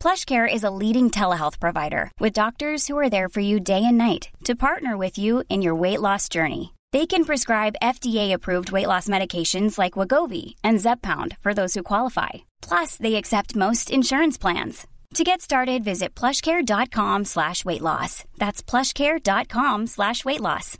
PlushCare is a leading telehealth provider with doctors who are there for you day and night to partner with you in your weight loss journey. They can prescribe FDA-approved weight loss medications like Wegovy and Zepbound for those who qualify. Plus, they accept most insurance plans. To get started, visit plushcare.com slash weight loss. That's plushcare.com slash weight loss.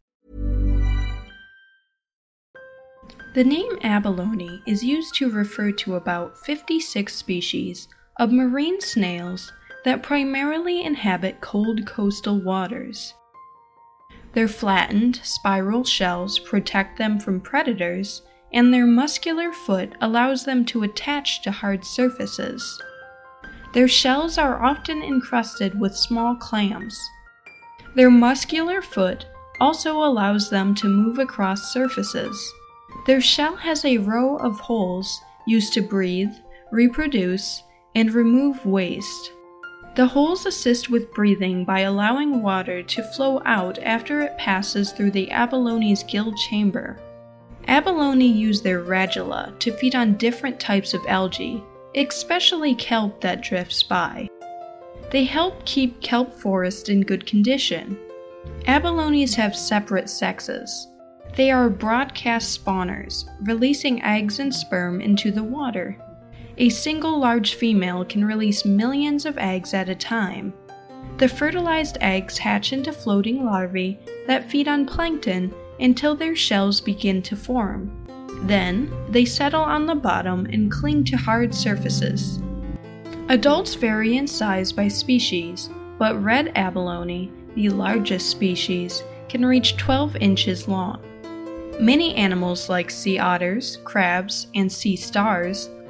The name abalone is used to refer to about 56 species of marine snails that primarily inhabit cold coastal waters. Their flattened, spiral shells protect them from predators, and their muscular foot allows them to attach to hard surfaces. Their shells are often encrusted with small clams. Their muscular foot also allows them to move across surfaces. Their shell has a row of holes used to breathe, reproduce, and remove waste. The holes assist with breathing by allowing water to flow out after it passes through the abalone's gill chamber. Abalone use their radula to feed on different types of algae, especially kelp that drifts by. They help keep kelp forest in good condition. Abalones have separate sexes. They are broadcast spawners, releasing eggs and sperm into the water. A single large female can release millions of eggs at a time. The fertilized eggs hatch into floating larvae that feed on plankton until their shells begin to form. Then, they settle on the bottom and cling to hard surfaces. Adults vary in size by species, but red abalone, the largest species, can reach 12 inches long. Many animals like sea otters, crabs, and sea stars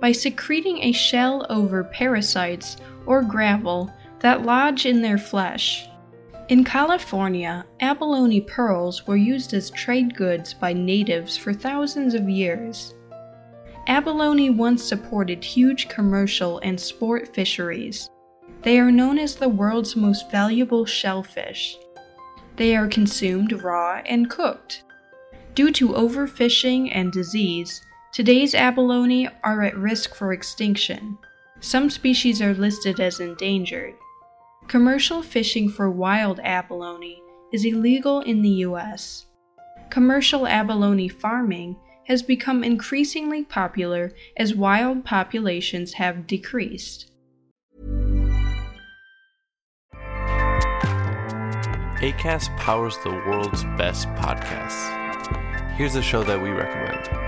by secreting a shell over parasites or gravel that lodge in their flesh. In California, abalone pearls were used as trade goods by natives for thousands of years. Abalone once supported huge commercial and sport fisheries. They are known as the world's most valuable shellfish. They are consumed raw and cooked. Due to overfishing and disease, today's abalone are at risk for extinction. Some species are listed as endangered. Commercial fishing for wild abalone is illegal in the US. Commercial abalone farming has become increasingly popular as wild populations have decreased. ACAST powers the world's best podcasts. Here's a show that we recommend.